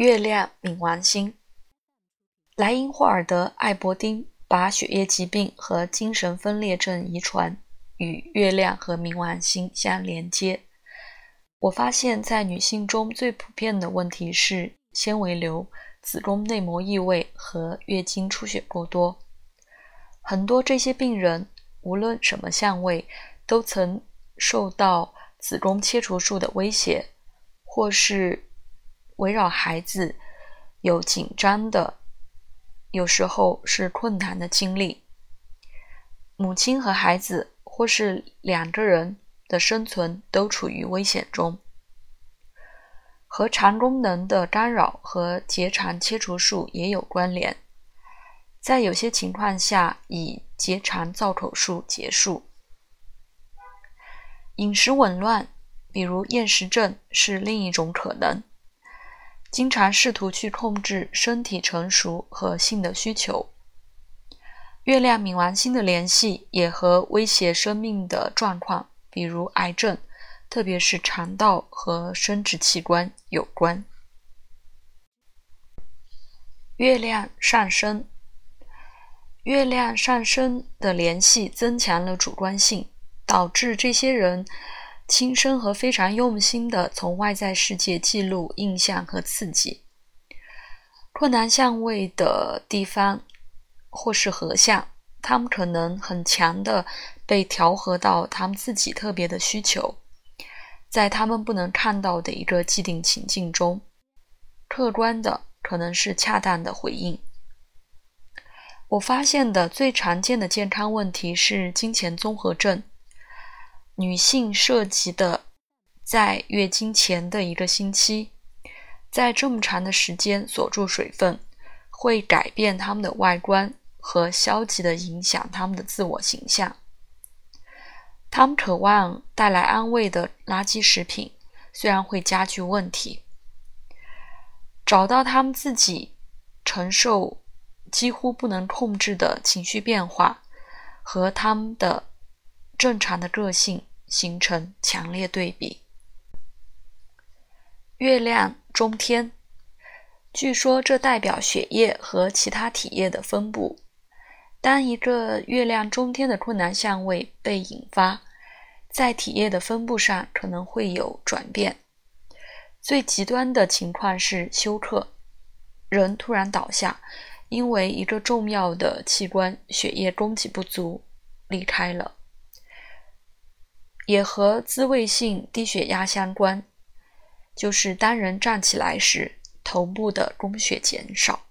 月亮冥王星。莱茵霍尔德·艾伯丁把血液疾病和精神分裂症遗传与月亮和冥王星相连接。我发现，在女性中最普遍的问题是纤维瘤、子宫内膜异位和月经出血过多。很多这些病人，无论什么相位，都曾受到子宫切除术的威胁，或是。围绕孩子有紧张的，有时候是困难的经历。母亲和孩子，或是两个人的生存都处于危险中。和肠功能的干扰和结肠切除术也有关联，在有些情况下以结肠造口术结束。饮食紊乱，比如厌食症，是另一种可能。经常试图去控制身体成熟和性的需求。月亮冥王星的联系也和威胁生命的状况，比如癌症，特别是肠道和生殖器官有关。月亮上升，月亮上升的联系增强了主观性，导致这些人。轻声和非常用心地从外在世界记录印象和刺激。困难相位的地方或是合相，他们可能很强的被调和到他们自己特别的需求，在他们不能看到的一个既定情境中，客观的可能是恰当的回应。我发现的最常见的健康问题是金钱综合症。女性涉及的，在月经前的一个星期，在这么长的时间锁住水分，会改变他们的外观和消极的影响他们的自我形象。他们渴望带来安慰的垃圾食品，虽然会加剧问题。找到他们自己承受几乎不能控制的情绪变化和他们的正常的个性。形成强烈对比。月亮中天，据说这代表血液和其他体液的分布。当一个月亮中天的困难相位被引发，在体液的分布上可能会有转变。最极端的情况是休克，人突然倒下，因为一个重要的器官血液供给不足，离开了。也和自慰性低血压相关，就是当人站起来时，头部的供血减少。